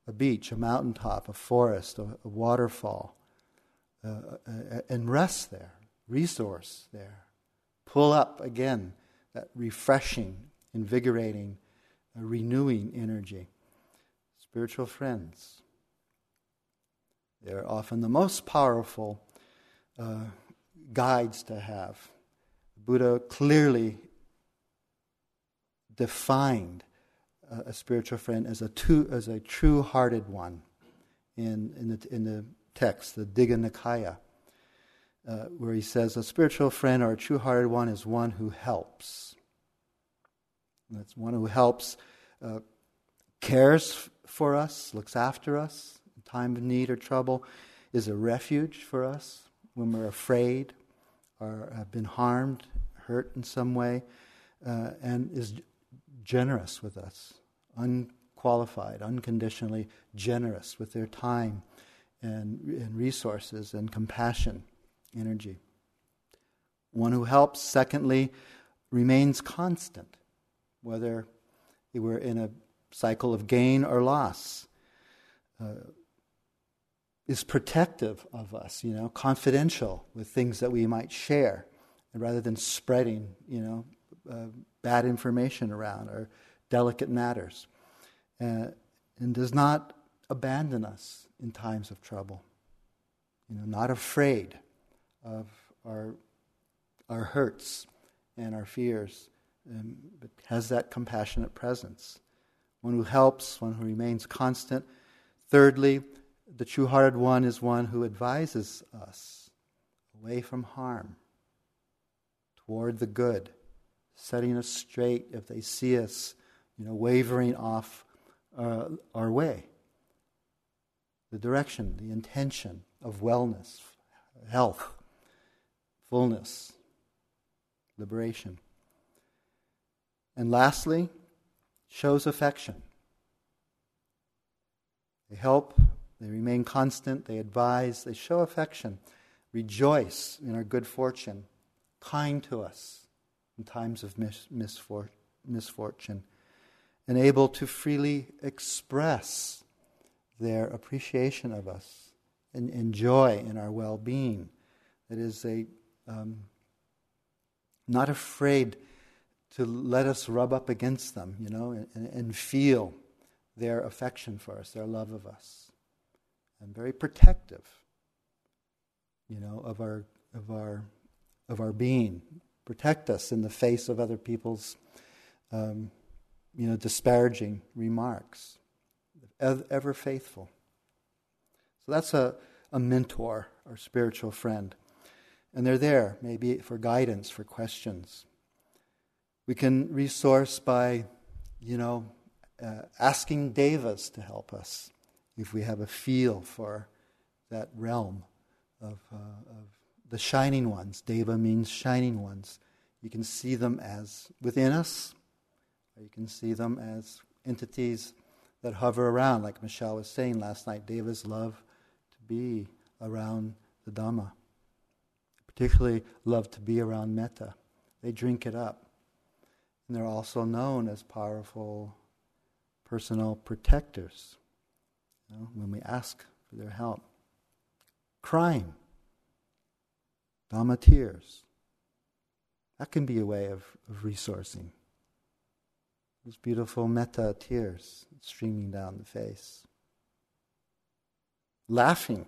a beach, a mountaintop, a forest, a, a waterfall, uh, uh, and rest there, resource there. Pull up again that refreshing, invigorating, uh, renewing energy. Spiritual friends. They're often the most powerful uh, guides to have. Buddha clearly defined uh, a spiritual friend as a, two, as a true hearted one in, in, the, in the text, the Digha Nikaya, uh, where he says, A spiritual friend or a true hearted one is one who helps. that's one who helps, uh, cares for us, looks after us in time of need or trouble, is a refuge for us when we're afraid or have been harmed, hurt in some way, uh, and is generous with us, unqualified, unconditionally generous with their time and, and resources and compassion, energy. One who helps, secondly, remains constant, whether we're in a cycle of gain or loss. Uh, is protective of us, you know, confidential with things that we might share, rather than spreading, you know, uh, bad information around or delicate matters, uh, and does not abandon us in times of trouble. You know, not afraid of our our hurts and our fears, um, but has that compassionate presence. One who helps, one who remains constant. Thirdly, the true hearted one is one who advises us away from harm, toward the good, setting us straight if they see us, you know, wavering off uh, our way. The direction, the intention of wellness, health, fullness, liberation. And lastly, shows affection. They help they remain constant, they advise, they show affection, rejoice in our good fortune, kind to us in times of mis- misfor- misfortune, and able to freely express their appreciation of us and, and joy in our well being. That is, they um, not afraid to let us rub up against them, you know, and, and feel their affection for us, their love of us and very protective, you know, of our of our of our being. Protect us in the face of other people's, um, you know, disparaging remarks. Ever faithful. So that's a, a mentor or spiritual friend. And they're there, maybe for guidance, for questions. We can resource by, you know, uh, asking devas to help us if we have a feel for that realm of, uh, of the shining ones. Deva means shining ones. You can see them as within us, or you can see them as entities that hover around, like Michelle was saying last night. Devas love to be around the Dhamma, particularly love to be around metta They drink it up. And they're also known as powerful personal protectors know, when we ask for their help. Crying, Dhamma tears. That can be a way of, of resourcing. Those beautiful metta tears streaming down the face. Laughing,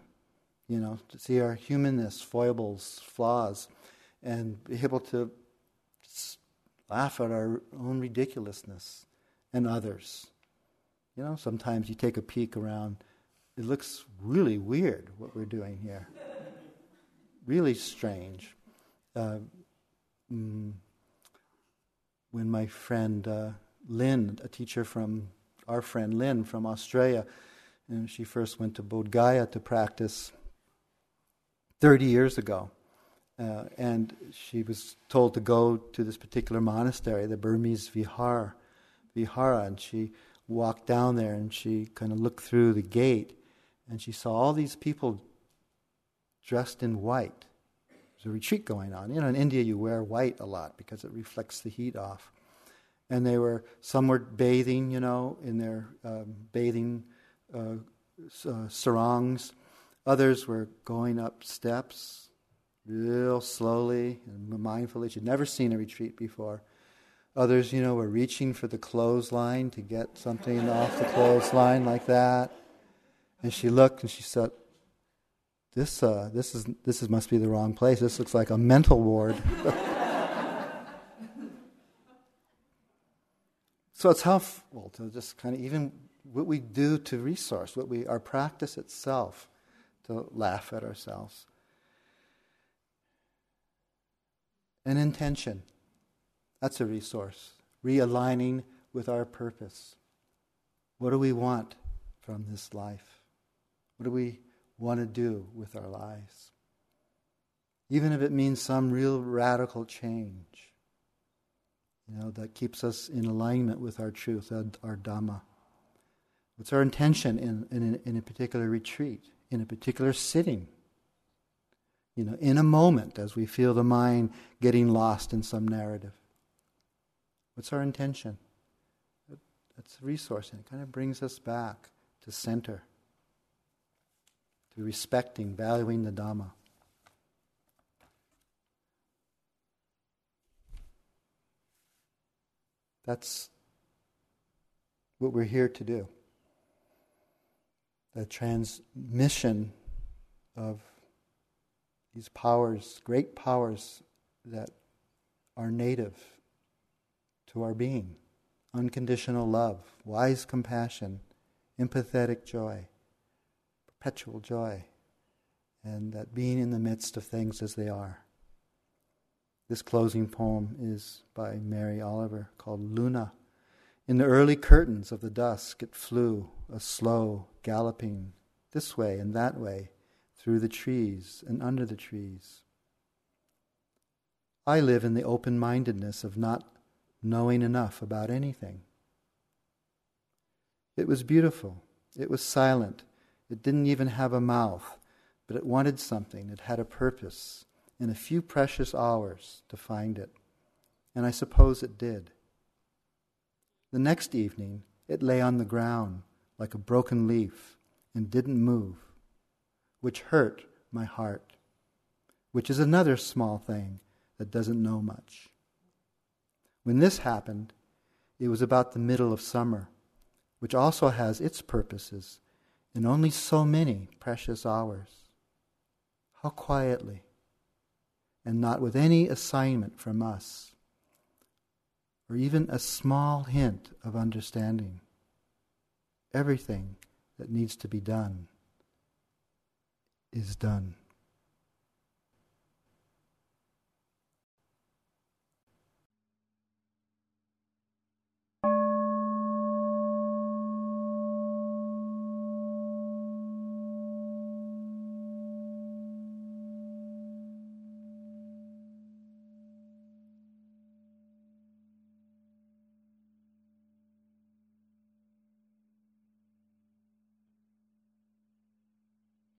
you know, to see our humanness, foibles, flaws, and be able to laugh at our own ridiculousness and others. You know, sometimes you take a peek around, it looks really weird what we're doing here. really strange. Uh, mm, when my friend uh, Lynn, a teacher from our friend Lynn from Australia, and she first went to Bodh Gaya to practice 30 years ago. Uh, and she was told to go to this particular monastery, the Burmese Vihar, Vihara, and she walked down there and she kind of looked through the gate and she saw all these people dressed in white. There's a retreat going on. You know, in India you wear white a lot because it reflects the heat off. And they were, some were bathing, you know, in their um, bathing uh, uh, sarongs. Others were going up steps real slowly and mindfully. She'd never seen a retreat before. Others, you know, were reaching for the clothesline to get something off the clothesline like that. And she looked and she said, "This, uh, this is this is must be the wrong place. This looks like a mental ward." so it's helpful to just kind of even what we do to resource, what we our practice itself, to laugh at ourselves. An intention. That's a resource. Realigning with our purpose. What do we want from this life? What do we want to do with our lives? Even if it means some real radical change, you know, that keeps us in alignment with our truth, our Dhamma. What's our intention in, in, in a particular retreat, in a particular sitting? You know, in a moment as we feel the mind getting lost in some narrative. What's our intention? That's resource, and it kind of brings us back to center, to respecting, valuing the Dhamma. That's what we're here to do. The transmission of these powers, great powers that are native to our being unconditional love, wise compassion, empathetic joy, perpetual joy, and that being in the midst of things as they are. This closing poem is by Mary Oliver called Luna. In the early curtains of the dusk, it flew, a slow, galloping, this way and that way, through the trees and under the trees. I live in the open mindedness of not knowing enough about anything. It was beautiful. It was silent. It didn't even have a mouth, but it wanted something. It had a purpose in a few precious hours to find it. And I suppose it did. The next evening, it lay on the ground like a broken leaf and didn't move, which hurt my heart, which is another small thing that doesn't know much. When this happened, it was about the middle of summer, which also has its purposes in only so many precious hours. How quietly, and not with any assignment from us, or even a small hint of understanding, everything that needs to be done is done.